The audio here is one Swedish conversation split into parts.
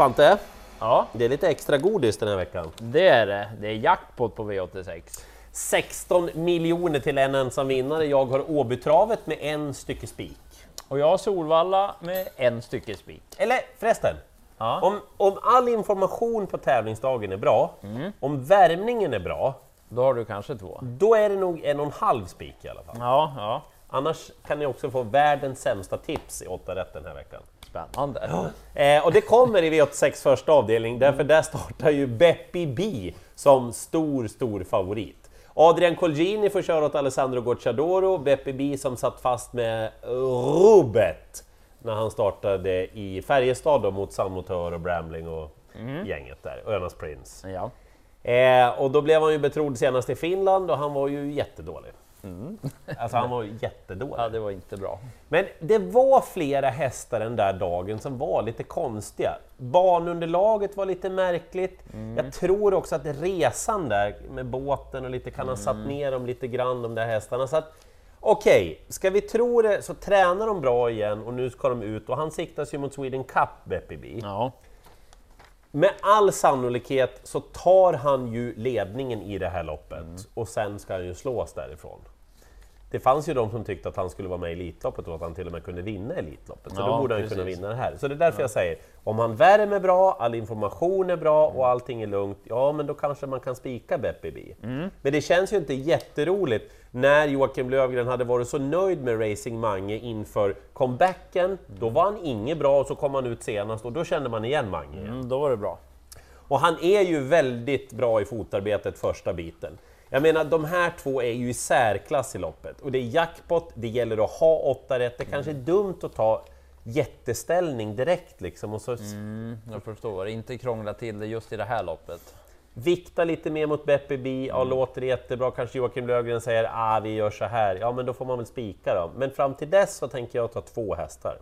Pante, Ja, det är lite extra godis den här veckan. det är det. Det är jackpot på V86. 16 miljoner till en ensam vinnare. Jag har Åbytravet med en stycke spik. Och jag har Solvalla med en stycke spik. Eller förresten, Ja. om, om all information på tävlingsdagen är bra, om värmningen är bra, Då har du kanske två. då är det nog en och en halv spik i alla fall. Ja, ja. Annars kan ni också få världens sämsta tips i 8 rätt den här veckan. Spännande. Eh, och det kommer i V86 första avdelning, därför där startar ju Beppi B som stor, stor favorit. Adrian Colgjini får köra åt Alessandro Gocciadoro, Beppi B som satt fast med Rubet när han startade i Färjestad då, mot San Motör och Brambling och gänget där, Önas Prince. Ja. Eh, och då blev han ju betrodd senast i Finland och han var ju jättedålig. Alltså han var jättedålig. ja, det var inte bra. Men det var flera hästar den där dagen som var lite konstiga. Banunderlaget var lite märkligt. Jag tror också att resan där med båten och lite kan ha satt ner dem lite grann, de där hästarna. Så att, Okej, ska vi tro det så tränar de bra igen och nu ska de ut och han siktas ju mot Sweden Cup, Beppi B. Ja. Med all sannolikhet så tar han ju ledningen i det här loppet och sen ska han ju slås därifrån. Det fanns ju de som tyckte att han skulle vara med i Elitloppet och att han till och med kunde vinna Elitloppet, så Ja, då borde han precis. kunna vinna det här. Så det är därför jag säger, om han värmer bra, all information är bra och allting är lugnt, ja men då kanske man kan spika Beppi B. Men det känns ju inte jätteroligt när Joakim Lövgren hade varit så nöjd med Racing Mange inför comebacken, då var han inget bra och så kom han ut senast och då kände man igen Mange. Mm, då var det bra. Och han är ju väldigt bra i fotarbetet första biten. Jag menar, de här två är ju i särklass i loppet. Och det är jackpot, det gäller att ha åtta rätt. Det kanske är dumt att ta jätteställning direkt liksom. Och så Jag förstår, inte krångla till det just i det här loppet. vikta lite mer mot Beppi B. Ja, låter jättebra. Kanske Joakim Löfgren säger ah, vi gör så här. Ja, men då får man väl spika då. Men fram till dess så tänker jag ta två hästar.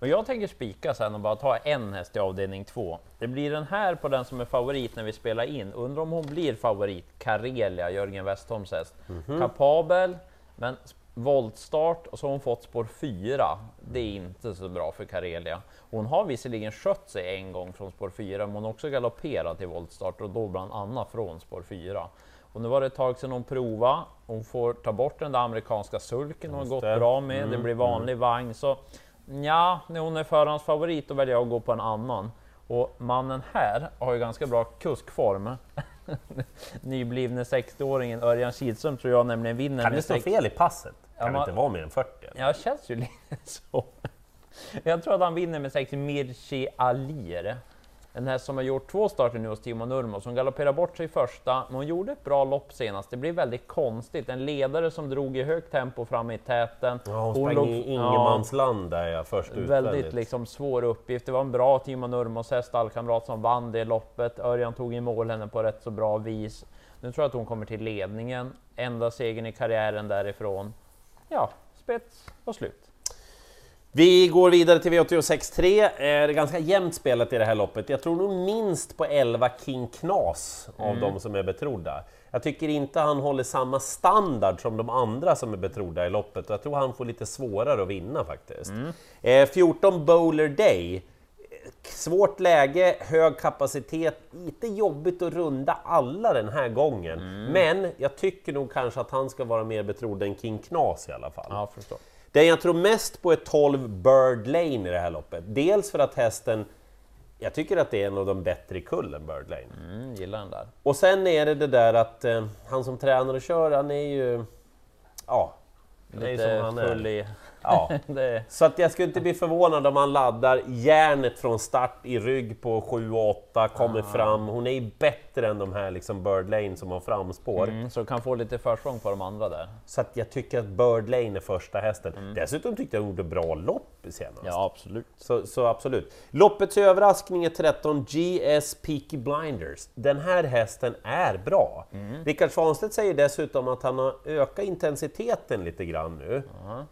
Och jag tänker spika sen och bara ta en häst i avdelning två. Det blir den här på den som är favorit när vi spelar in. Undrar om hon blir favorit, Karelia, Jörgen Westholms häst. Kapabel, men voltstart och så har hon fått spår 4. Det är inte så bra för Karelia. Hon har visserligen skött sig en gång från spår 4, men hon har också galopperat i voltstart och då bland annat från spår 4. Och nu var det ett tag sedan hon provade. Hon får ta bort den där amerikanska sulken hon har gått bra med. Det blir vanlig vagn. Så Ja, när hon är förhandsfavorit då väljer jag att gå på en annan. Och mannen här har ju ganska bra kuskform. Nyblivne 60-åringen Örjan Kihlström tror jag nämligen vinner Kan det stå fel i passet? Kan Ja, det inte vara mer än 40? Ja, det känns ju lite så. Jag tror att han vinner med 6 Mirchi Alir. En häst som har gjort två starter nu hos Timo Nurmo, som galopperar bort sig i första, men hon gjorde ett bra lopp senast. Det blev väldigt konstigt. En ledare som drog i högt tempo fram i täten. Ja, hon sprang låg- i ingenmansland där jag först utvändigt. Väldigt liksom svår uppgift. Det var en bra Timo Nurmos häst, stallkamrat, som vann det loppet. Örjan tog i mål henne på rätt så bra vis. Nu tror jag att hon kommer till ledningen. Enda segern i karriären därifrån. Ja, spets och slut. Vi går vidare till V86.3, är ganska jämnt spelat i det här loppet. Jag tror nog minst på 11 King Knas av de som är betrodda. Jag tycker inte han håller samma standard som de andra som är betrodda i loppet jag tror han får lite svårare att vinna faktiskt. Eh, 14 Bowler Day, svårt läge, hög kapacitet, lite jobbigt att runda alla den här gången. Men jag tycker nog kanske att han ska vara mer betrodd än King Knas i alla fall. Ja, förstår. Den jag tror mest på är 12 Bird Lane i det här loppet. Dels för att hästen, jag tycker att det är en av de bättre i kullen, Bird Lane. Mm, gillar den där. Och sen är det det där att eh, han som tränar och kör, han är ju... Ja, det är ju som Lite han full är. i... Ja. det, Så att jag skulle inte bli förvånad om han laddar järnet från start i rygg på 7 och 8, kommer fram. Hon är ju bättre än de här liksom Bird Lane som har framspår. mm, så kan få lite försprång på de andra där. Så att jag tycker att Bird Lane är första hästen. Dessutom tyckte jag hon gjorde bra lopp senast. Ja, absolut. Så, så absolut. Loppets överraskning är 13 GS Peaky Blinders. Den här hästen är bra. Rickard Svanstedt säger dessutom att han har ökat intensiteten lite grann nu.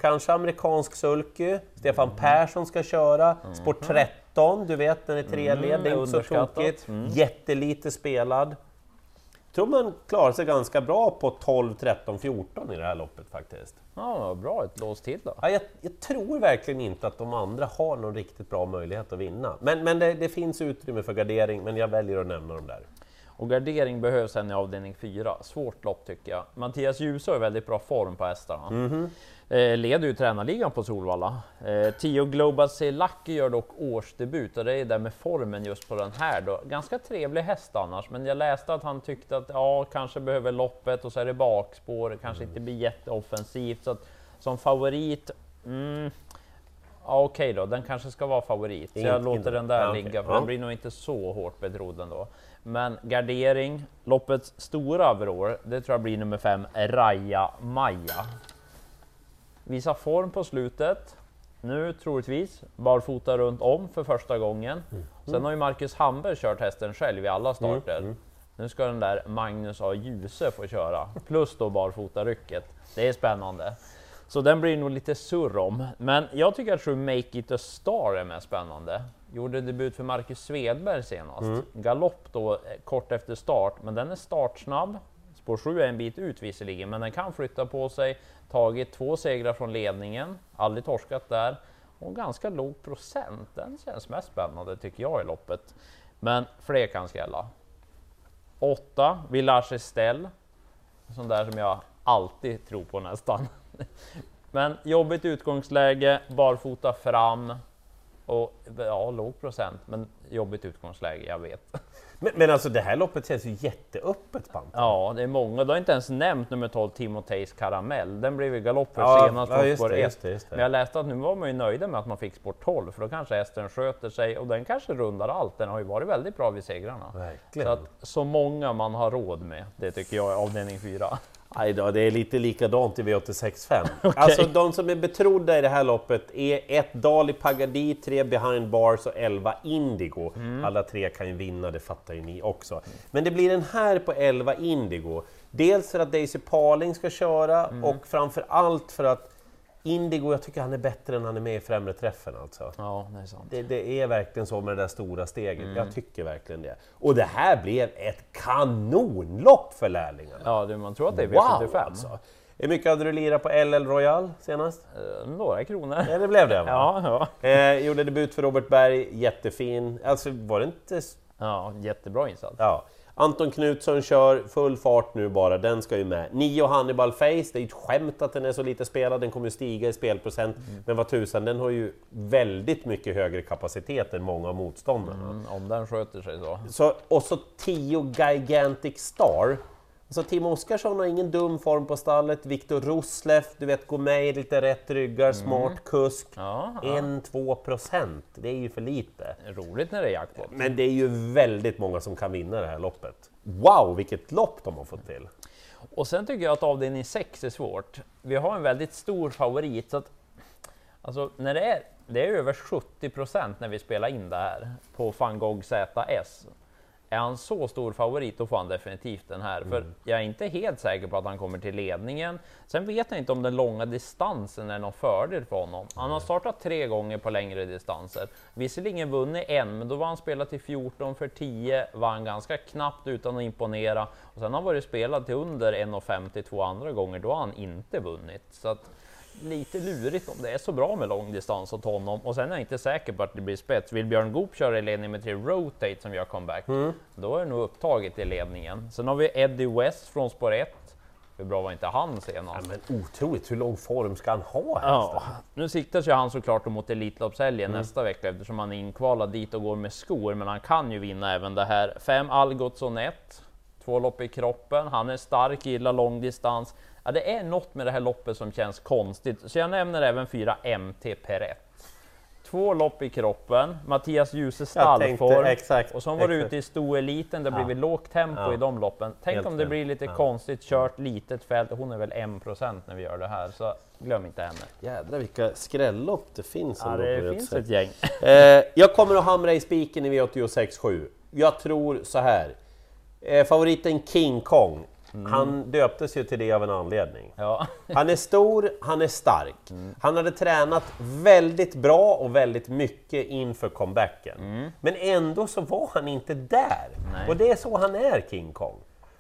Kanske amerikansk sulky, Stefan Persson ska köra, sport 13, du vet den är treled, det är inte så tokigt. Jättelite spelad. tror man klarar sig ganska bra på 12, 13, 14 i det här loppet faktiskt. Ja, bra, ett lås till då. Ja, jag, jag tror verkligen inte att de andra har någon riktigt bra möjlighet att vinna. Men, men det, det finns utrymme för gardering, men jag väljer att nämna dem där. Och gardering behövs sen i avdelning 4. Svårt lopp tycker jag. Mattias Djuse har väldigt bra form på hästarna. Mhm. Eh, leder ju tränarligan på Solvalla. Eh, Tio Global Lucky gör dock årsdebut och det är det med formen just på den här då. Ganska trevlig häst annars, men jag läste att han tyckte att ja, kanske behöver loppet och så är det bakspår, kanske inte blir jätteoffensivt. Så att, som favorit, mm, ja, okej då, den kanske ska vara favorit. Så jag låter den där okej. ligga, för den blir nog inte så hårt betrodd ändå. Men gardering, loppets stora överår, det tror jag blir nummer fem, Raja Maja. Visar form på slutet. Nu troligtvis barfota runt om för första gången. Sen har ju Marcus Hamberg kört hästen själv i alla starter. Nu ska den där Magnus A. Djuse få köra, plus då barfotarycket. Det är spännande. Så den blir nog lite surr om. Men jag tycker att Make It A Star är mest spännande. Gjorde debut för Marcus Svedberg senast. Galopp då eh, kort efter start, men den är startsnabb. Spår 7 är en bit ut visserligen, men den kan flytta på sig. Tagit två segrar från ledningen, aldrig torskat där. Och ganska låg procent. Den känns mest spännande tycker jag i loppet. Men fler kan skrälla. 8, Village Estelle. Sån där som jag alltid tror på nästan. Men jobbigt utgångsläge, barfota fram. Och ja, låg procent, men jobbigt utgångsläge, jag vet. Men, men alltså det här loppet känns ju jätteöppet Pant. Ja, det är många. Du har inte ens nämnt nummer 12, Timoteis Karamell. Den blev ju galopp för Ja, senast ja, spår det, 1. just det, just det. Men jag läste att nu var man ju nöjda med att man fick spår 12, för då kanske hästen sköter sig och den kanske rundar allt. Den har ju varit väldigt bra vid segrarna. Verkligen. Så att så många man har råd med, det tycker jag är avdelning 4. Aj då, det är lite likadant i V865. Alltså de som är betrodda i det här loppet är ett Dali Pagadi, tre Behind Bars och 11 Indigo. Alla tre kan ju vinna, det fattar ju ni också. Men det blir den här på 11 Indigo. Dels för att Daisy Parling ska köra och framför allt för att Indigo, jag tycker han är bättre än han är med i främre träffen alltså. Ja, det är sant. Det, det är verkligen så med det där stora steget, Mm. jag tycker verkligen det. Och det här blev ett kanonlopp för lärlingarna! Ja, du, man tror att det är Wow V75. alltså! Hur mycket hade du lirat på LL Royal senast? Eh, Några kronor. Ja, det blev det va? Ja, ja. Eh, gjorde debut för Robert Berg, jättefin. Alltså var det inte... ja, jättebra insats. Ja. Anton Knutsson kör full fart nu bara, den ska ju med. Nio Hannibal Face, det är ju ett skämt att den är så lite spelad, den kommer ju stiga i spelprocent. Men vad tusan, den har ju väldigt mycket högre kapacitet än många av motståndarna. Mm, om den sköter sig så. Så, och så 10 Gigantic Star. Alltså Tim Oskarsson har ingen dum form på stallet. Viktor Roslef, du vet, går med i lite rätt ryggar, smart kusk. Ja, 1-2 procent, det är ju för lite. roligt när det är jackpot. Men det är ju väldigt många som kan vinna det här loppet. Wow, vilket lopp de har fått till! Och sen tycker jag att avdelning 6 är svårt. Vi har en väldigt stor favorit, så att alltså, när det är, det är över 70 procent när vi spelar in det här på van Gogh ZS. Är han så stor favorit, då får han definitivt den här. För jag är inte helt säker på att han kommer till ledningen. Sen vet jag inte om den långa distansen är någon fördel för honom. Han har startat tre gånger på längre distanser. Visserligen vunnit en, men då var han spelat till 14 för 10, var han ganska knappt utan att imponera. Och sen har han varit spelad till under 1,50 två andra gånger, då har han inte vunnit. Så att, lite lurigt om det är så bra med lång distans åt honom. Och sen är jag inte säker på att det blir spets. Vill Björn Goop köra i ledning med tre Rotate som gör comeback, då är det nog upptaget i ledningen. Sen har vi Eddie West från spår 1. Hur bra var inte han Ja, senast? men otroligt, hur lång form ska han ha? Ja, hästen? nu siktar sig han såklart mot Elitloppshelgen nästa vecka eftersom han är inkvalad dit och går med skor, men han kan ju vinna även det här. Fem Algotsson 1, två lopp i kroppen, han är stark, gillar långdistans. Ja, det är något med det här loppet som känns konstigt, så jag nämner även fyra MT Perret. Två lopp i kroppen, Mattias Djuse stallform exakt, och så var exakt. ute i stoeliten, det Ja. blir lågt tempo Ja. i de loppen. Tänk Helt om det blir lite Ja. konstigt kört, litet fält, hon är väl 1% när vi gör det här, så glöm inte henne. Jädrar vilka skrällopp det finns. Ja, det finns sätt. ett gäng. Eh, jag kommer att hamra i spiken i V86.7. Jag tror så här. Eh, favoriten King Kong, han döptes ju till det av en anledning. Ja. Han är stor, han är stark. Han hade tränat väldigt bra och väldigt mycket inför comebacken. Men ändå så var han inte där. Nej. Och det är så han är, King Kong.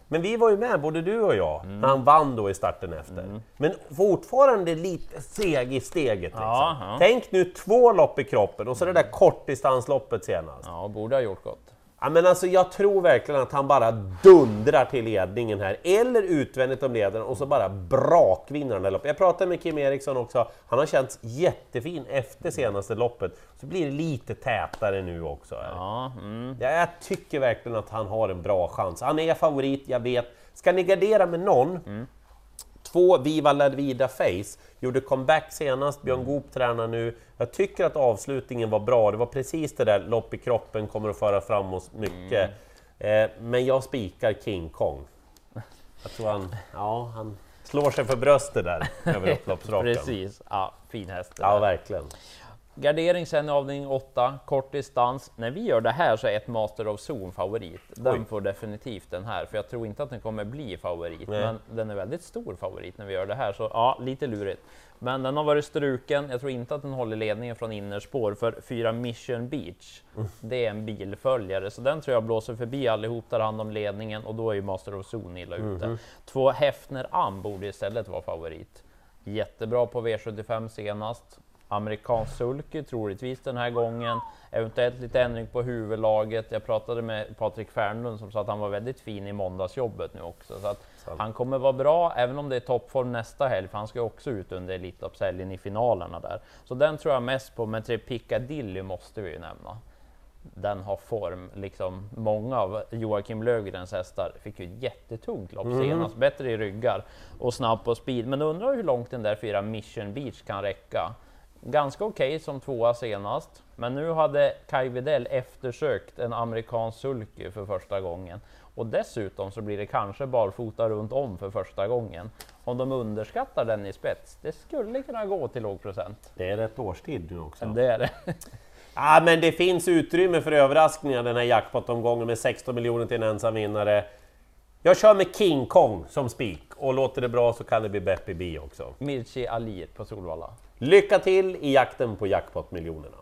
Men vi var ju med, både du och jag, när han vann då i starten efter. Men fortfarande lite seg i steget. Liksom. Ja, ja. Tänk nu två lopp i kroppen och så det där kortdistansloppet senast. Ja, borde ha gjort gott. Ja, men alltså, jag tror verkligen att han bara dundrar till ledningen här, eller utvändigt om ledaren och så bara brakvinner han det loppet. Jag pratade med Kim Eriksson också, han har känts jättefin efter senaste loppet. Så blir det lite tätare nu också. Ja, mm. Ja, jag tycker verkligen att han har en bra chans. Han är favorit, jag vet. Ska ni gardera med någon? Två Viva La Vida Face gjorde comeback senast, Björn Goop tränar nu. Jag tycker att avslutningen var bra, det var precis det där lopp i kroppen kommer att föra fram oss mycket. Eh, men jag spikar King Kong. Jag tror han, ja, han slår sig för bröstet där över upploppsrakan. Precis, ja, fin häst. Ja, verkligen. Gardering sen avdelning 8, kort distans. När vi gör det här så är ett Master of Zone favorit. Den Oj. får definitivt den här, för jag tror inte att den kommer bli favorit. Nej. Men den är väldigt stor favorit när vi gör det här, så ja, lite lurigt. Men den har varit struken. Jag tror inte att den håller ledningen från innerspår, för fyra Mission Beach, det är en bilföljare, så den tror jag blåser förbi allihop, tar hand om ledningen och då är ju Master of Zone illa ute. Två Hefner Am borde istället vara favorit. Jättebra på V75 senast. Amerikansk sulky troligtvis den här gången. Eventuellt lite ändring på huvudlaget. Jag pratade med Patrik Fernlund som sa att han var väldigt fin i måndagsjobbet nu också. Så att han kommer vara bra även om det är toppform nästa helg, för han ska också ut under Elitloppshelgen i finalerna där. Så den tror jag mest på, men tre Piccadilly måste vi ju nämna. Den har form, liksom många av Joakim Lövgrens hästar fick ju ett jättetungt lopp senast, bättre i ryggar och snabb på speed. Men undrar hur långt den där fyra Mission Beach kan räcka. Ganska okej som tvåa senast, men nu hade Kai Widell eftersökt en amerikansk sulky för första gången. Och dessutom så blir det kanske barfota runt om för första gången. Om de underskattar den i spets, det skulle kunna gå till låg procent. Det är rätt årstid nu också. Det är det. Ja, men det finns utrymme för överraskningar den här jackpot-omgången med 16 miljoner till en ensam vinnare. Jag kör med King Kong som spik och låter det bra så kan det bli Beppi B också. Mirchi Alir på Solvalla. Lycka till i jakten på jackpot-miljonerna!